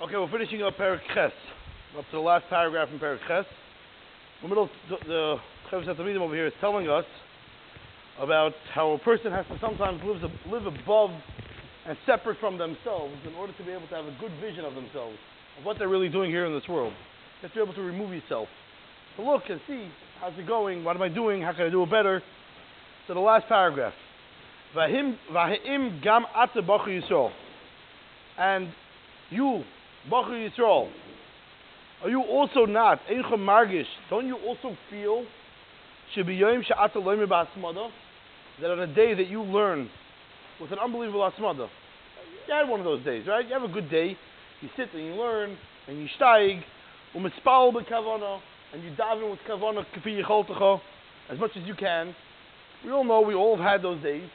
Okay, we're finishing up Ches. Up to the last paragraph in Ches. The middle, the, the Chovos Hatalmidim over here is telling us about how a person has to sometimes live, live above and separate from themselves in order to be able to have a good vision of themselves, of what they're really doing here in this world. You have to be able to remove yourself. To look and see, how's it going? What am I doing? How can I do it better? So the last paragraph. Vahim, vahim gam ate Yisrael. And you, Bacher Yisrael, are you also not, Eincha Margish, don't you also feel Shebiyayim Sha'ata Loimi Ba'asmada, that on a day that you learn with an unbelievable asmada, you had one of those days, right? You have a good day, you sit and you learn, and you steig, umitzpal b'kavana, and you daven with kavana kafi yicholtecha, as much as you can. We all know we all have had those days.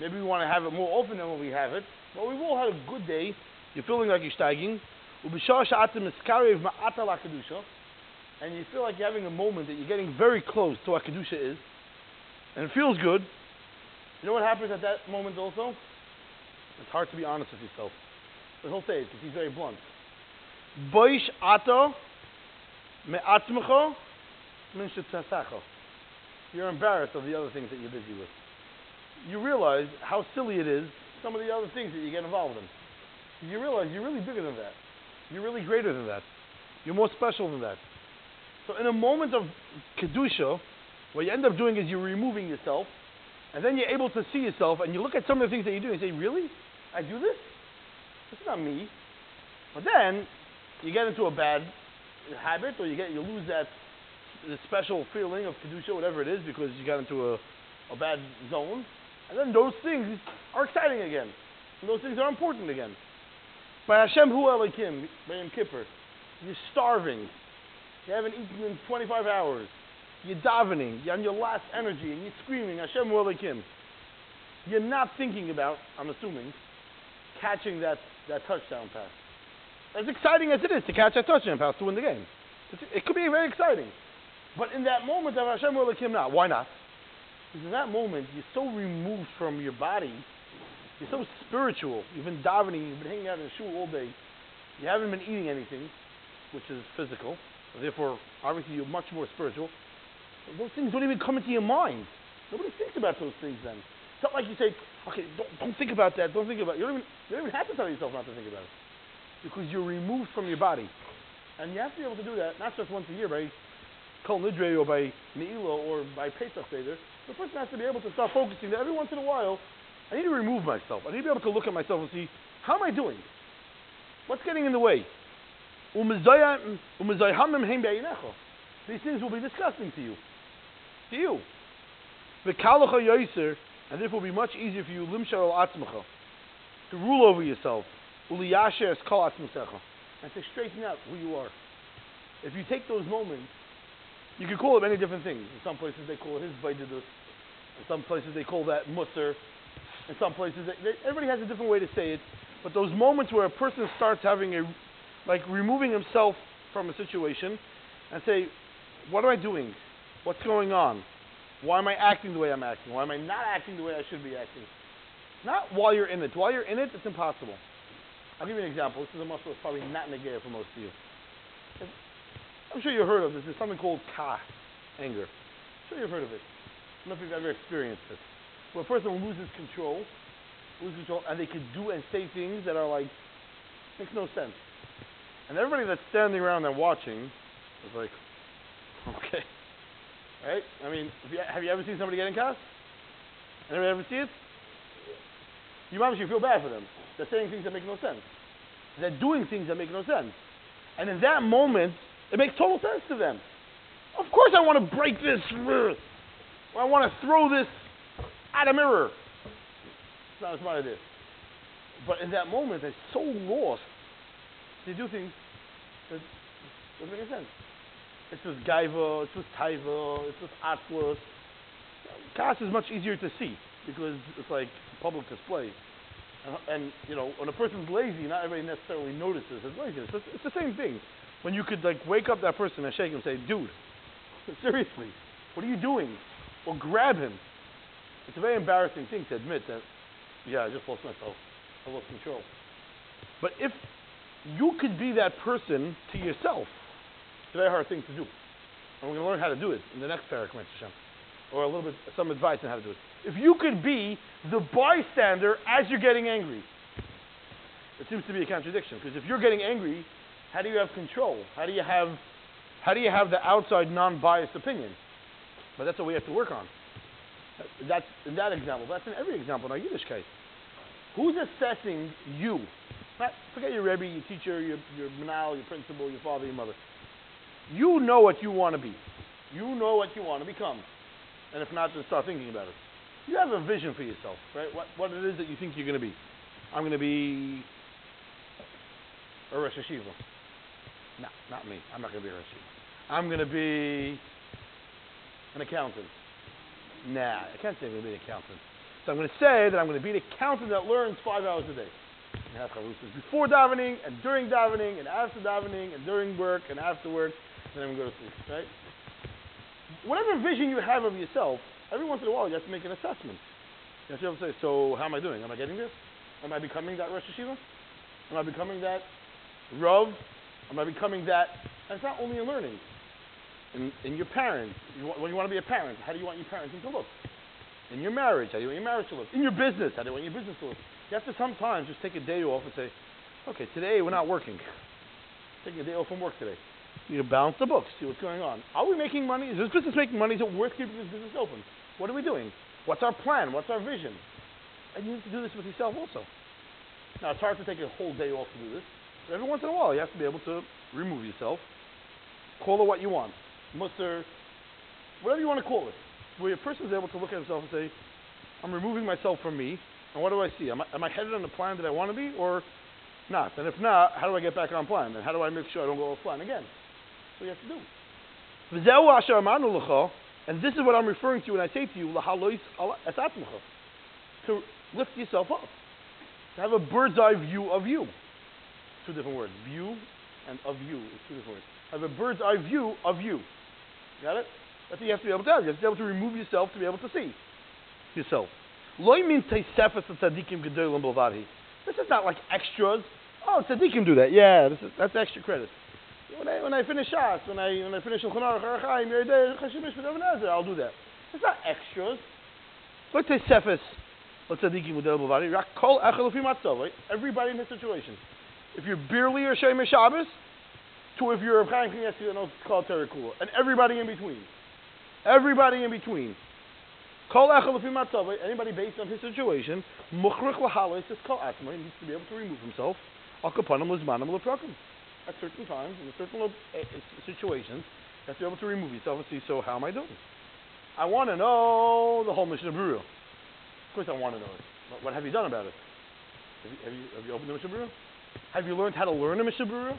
Maybe we want to have it more often than when we have it, but we've all had a good day. You're feeling like you're steiging. And you feel like you're having a moment that you're getting very close to what Kedusha is. And it feels good. You know what happens at that moment also? It's hard to be honest with yourself. But he'll say it because he's very blunt. Boish ato You're embarrassed of the other things that you're busy with. You realize how silly it is, some of the other things that you get involved in. You realize you're really bigger than that. You're really greater than that. You're more special than that. So in a moment of kedusha, what you end up doing is you're removing yourself, and then you're able to see yourself, and you look at some of the things that you do, and you say, "Really? I do this? It's not me." But then you get into a bad habit, or you get you lose that special feeling of kedusha, whatever it is, because you got into a, a bad zone, and then those things are exciting again, and those things are important again. By Hashem Hu Elikim, by Yom Kippur, you're starving. You haven't eaten in 25 hours. You're davening. You're on your last energy, and you're screaming Hashem Hu Elikim. You're not thinking about, I'm assuming, catching that, that touchdown pass. As exciting as it is to catch that touchdown pass to win the game, it's, it could be very exciting. But in that moment of Hashem Hu Elikim, not. Why not? Because in that moment, you're so removed from your body you're so spiritual. You've been davening, you've been hanging out in the shul all day. You haven't been eating anything, which is physical. Therefore, obviously, you're much more spiritual. Those things don't even come into your mind. Nobody thinks about those things then. It's not like you say, okay, don't, don't think about that, don't think about it. You don't, even, you don't even have to tell yourself not to think about it. Because you're removed from your body. And you have to be able to do that, not just once a year by Kol Nidre or by Ne'ilah or by Pesach Seder. The person has to be able to start focusing that every once in a while I need to remove myself. I need to be able to look at myself and see, how am I doing? What's getting in the way? These things will be disgusting to you. To you. And therefore will be much easier for you limshar al atzmacha, to rule over yourself. Uliyashes kalachmasecha, and to straighten out who you are. If you take those moments, you can call it many different things. In some places they call it his vaididus. In some places they call that Musser in some places. Everybody has a different way to say it, but those moments where a person starts having a, like removing himself from a situation and say, what am I doing? What's going on? Why am I acting the way I'm acting? Why am I not acting the way I should be acting? Not while you're in it. While you're in it, it's impossible. I'll give you an example. This is a muscle that's probably not in negative for most of you. I'm sure you've heard of this. There's something called ka, anger. I'm sure you've heard of it. I don't know if you've ever experienced it where a person loses control, loses control, and they can do and say things that are like makes no sense. And everybody that's standing around and watching is like, okay, right? I mean, have you, have you ever seen somebody getting cast? Anybody ever see it? You obviously feel bad for them. They're saying things that make no sense. They're doing things that make no sense. And in that moment, it makes total sense to them. Of course, I want to break this. I want to throw this at a mirror. It's not a smart this. But in that moment, they're so lost. They do things that doesn't make sense. It's with gaiva, it's with taiva, it's with atzlus. Kas is much easier to see because it's like public display. And, and, you know, when a person's lazy, not everybody necessarily notices his laziness. It's, it's the same thing. When you could like wake up that person and shake him and say, "Dude, seriously, what are you doing?" Or grab him it's a very embarrassing thing to admit that, yeah, I just lost myself. I lost control. But if you could be that person to yourself. It's a very hard thing to do. And we're going to learn how to do it in the next paragraph, Hashem. Or a little bit, some advice on how to do it. If you could be the bystander as you're getting angry, it seems to be a contradiction. Because if you're getting angry, how do you have control? How do you have, how do you have the outside non-biased opinion? But that's what we have to work on. That's in that example. That's in every example in our Yiddishkeit. Who's assessing you? Not, forget your Rebbe, your teacher, your, your menahel, your principal, your father, your mother. You know what you want to be. You know what you want to become. And if not, then start thinking about it. You have a vision for yourself, right? What, what it is that you think you're going to be. I'm going to be a Rosh Yeshiva. No, not me. I'm not going to be a Rosh Yeshiva. I'm going to be an accountant. Nah, I can't say I'm going to be an accountant. So I'm going to say that I'm going to be an accountant that learns five hours a day. Have before davening and during davening and after davening and during work and after work, then we go to sleep, right? Whatever vision you have of yourself, every once in a while you have to make an assessment. You have to, be to say, so how am I doing? Am I getting this? Am I becoming that Rosh Yeshiva? Am I becoming that Rav? Am I becoming that? And it's not only in learning. In, in your parents, you, when you want to be a parent, how do you want your parenting to look? In your marriage, how do you want your marriage to look? In your business, how do you want your business to look? You have to sometimes just take a day off and say, okay, today we're not working. Taking a day off from work today. You balance the books, see what's going on. Are we making money? Is this business making money? Is it worth keeping this business open? What are we doing? What's our plan? What's our vision? And you need to do this with yourself also. Now, it's hard to take a whole day off to do this. But every once in a while, you have to be able to remove yourself. Call it what you want. Musser, whatever you want to call it. Where a person is able to look at himself and say, I'm removing myself from me, and what do I see? Am I, am I headed on the plan that I want to be or not? And if not, how do I get back on plan? And how do I make sure I don't go off plan again? That's what you have to do. And this is what I'm referring to when I say to you, to lift yourself up, to have a bird's eye view of you. Two different words. View and of you is two different words. Have a bird's eye view of you. Got it? That's what you have to be able to have. You have to be able to remove yourself to be able to see yourself. Loy means teisefes tzaddikim gedolim b'lvadi. This is not like extras. Oh, tzaddikim do that. Yeah, this is, that's extra credit. When I, when I finish Shas, when I, when I finish Shulchan Aruch, Orach Chaim, Yeridei, Chashimish, B'Dav I'll do that. It's not extras. Loy teisefes tzaddikim gedolim b'lvadi. Rak kol echel ufi matzov. Everybody in this situation. If you're barely a Shomer Shabbos, to if you're a Chaim Knesset, you know, it's called Terakula. And everybody in between. Everybody in between. Akhalafimatwe, anybody based on his situation, mukhrich lahalis is kol atma. He needs to be able to remove himself. Akapanim lizmanim leprakim. At certain times, in certain uh, situations, you have to be able to remove yourself and see. So how am I doing? I want to know the whole Mishnah Berurah. Of course, I want to know it. What have you done about it? Have you, have you, have you opened the Mishnah Berurah? Have you learned how to learn a Mishnah Berurah?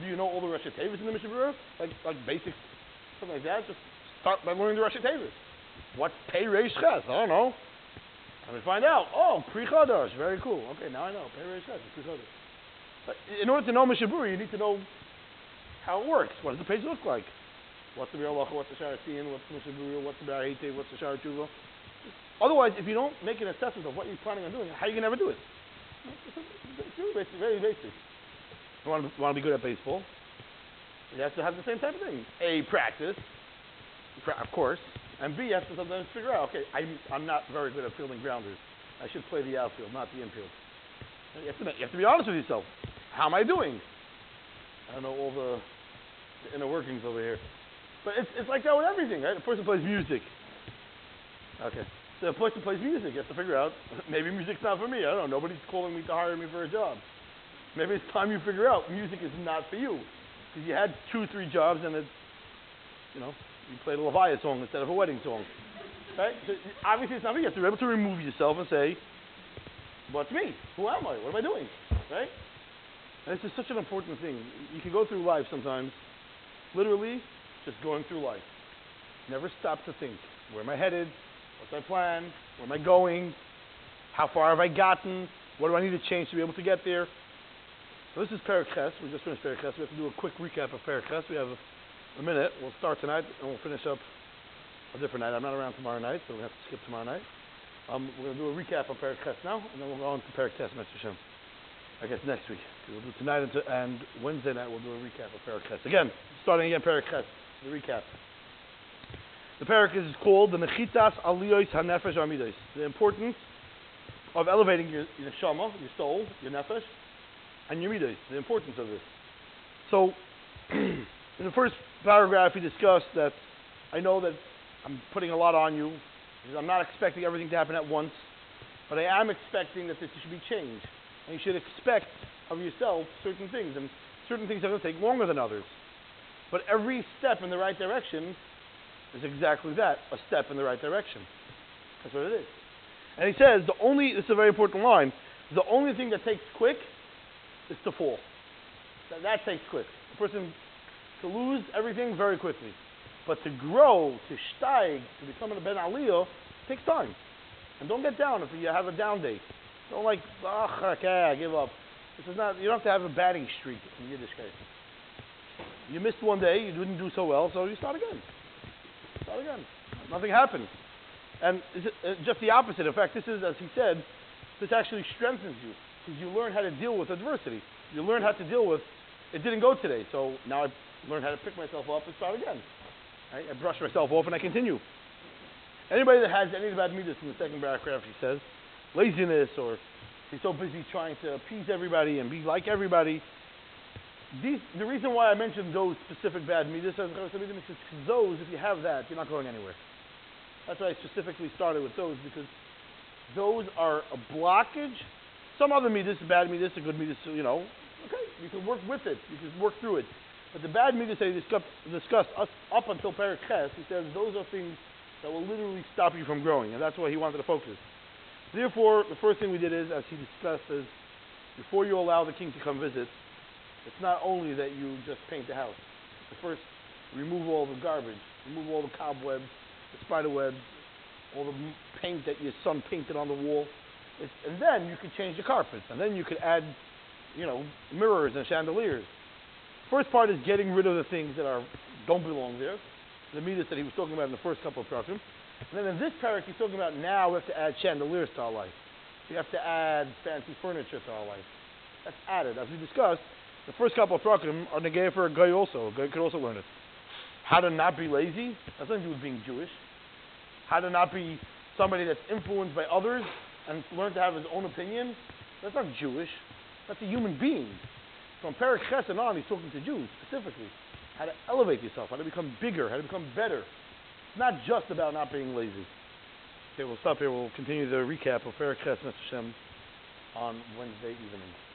Do you know all the Rashei Teivos in the Mishnah Berurah? Like like basic something like that. Just start by learning the Rashei Teivos. What's Pei Reish Ches? I don't know. Let me find out. Oh, Pri Chadash. Very cool. Okay, now I know. Pei Reish Ches. Pri Chadash. But in order to know Mishnah Berurah, you need to know how it works. What does the page look like? What's the Biur Halacha? What's the Sharatin? What's the Mishnah Berurah? What's the Barahite? What's the Shaarei Teshuva? Otherwise, if you don't make an assessment of what you're planning on doing, how are you going to ever do it? It's really basic, very basic. You want to, want to be good at baseball? You have to have the same type of thing. A, practice, of course, and B, you have to sometimes figure out, okay, I'm, I'm not very good at fielding grounders. I should play the outfield, not the infield. You have, to, you have to be honest with yourself. How am I doing? I don't know all the, the inner workings over here. But it's, it's like that with everything, right? A person plays music. Okay. So a person plays music. You have to figure out, maybe music's not for me. I don't know. Nobody's calling me to hire me for a job. Maybe it's time you figure out music is not for you. Because you had two, three jobs and it's, you know, you played a Leviathan song instead of a wedding song. Right? So obviously it's not me. You have to be able to remove yourself and say, what's me? Who am I? What am I doing? Right? And this is such an important thing. You can go through life sometimes, literally just going through life. Never stop to think, where am I headed? What's my plan? Where am I going? How far have I gotten? What do I need to change to be able to get there? So this is Perek We just finished Perek We have to do a quick recap of Perek We have a minute. We'll start tonight and we'll finish up a different night. I'm not around tomorrow night, so we have to skip tomorrow night. Um, we're going to do a recap of Perek now, and then we'll go on to Perek Tes, Mr. Shem. I guess next week. We'll do tonight and, to, and Wednesday night we'll do a recap of Parak Again, starting again Parak the recap. The Parak is called the Nechitas Aliyos HaNefesh Amidos. The importance of elevating your, your neshama, your soul, your nefesh, and your midos. The importance of this. So, in the first paragraph, he discussed that I know that I'm putting a lot on you. I'm not expecting everything to happen at once, but I am expecting that this should be changed. And you should expect of yourself certain things, and certain things are going to take longer than others. But every step in the right direction is exactly that a step in the right direction. That's what it is. And he says the only, this is a very important line, the only thing that takes quick is to fall. That, that takes quick. A person to lose everything very quickly. But to grow, to steig, to become a Ben Aliyah, takes time. And don't get down if you have a down day. Don't like, ah, okay, I give up. This is not, you don't have to have a batting streak in Yiddishkeit. You missed one day, you didn't do so well, so you start again. Start again. Nothing happened. And uh, just the opposite. In fact, this is, as he said, this actually strengthens you you learn how to deal with adversity. You learn how to deal with, it didn't go today, so now I learn how to pick myself up and start again. I brush myself off and I continue. Anybody that has any bad midas in the second paragraph, he says, laziness or he's so busy trying to appease everybody and be like everybody. These, the reason why I mentioned those specific bad midas is because those, if you have that, you're not going anywhere. That's why I specifically started with those because those are a blockage. Some other midas, bad midas, a good midas, you know, okay, you can work with it, you can work through it. But the bad midas that he discussed, discussed up until Perik Ches, he says those are things that will literally stop you from growing, and that's why he wanted to focus. Therefore, the first thing we did is, as he discussed, is before you allow the king to come visit, it's not only that you just paint the house. The first, remove all the garbage, remove all the cobwebs, the spider webs, all the paint that your son painted on the wall. It's, and then you could change the carpets, and then you could add, you know, mirrors and chandeliers. First part is getting rid of the things that are don't belong there. The midas that he was talking about in the first couple of paragraphs. And then in this paragraph, he's talking about now we have to add chandeliers to our life. We have to add fancy furniture to our life. That's added. As we discussed, the first couple of paragraphs are negated for a guy also. A guy could also learn it. How to not be lazy. That's nothing to do with being Jewish. How to not be somebody that's influenced by others and learn to have his own opinion. That's not Jewish. That's a human being. From Perik Ches and on, he's talking to Jews specifically. How to elevate yourself, how to become bigger, how to become better. It's not just about not being lazy. Okay, we'll stop here. We'll continue the recap of Perik Ches Hashem on Wednesday evening.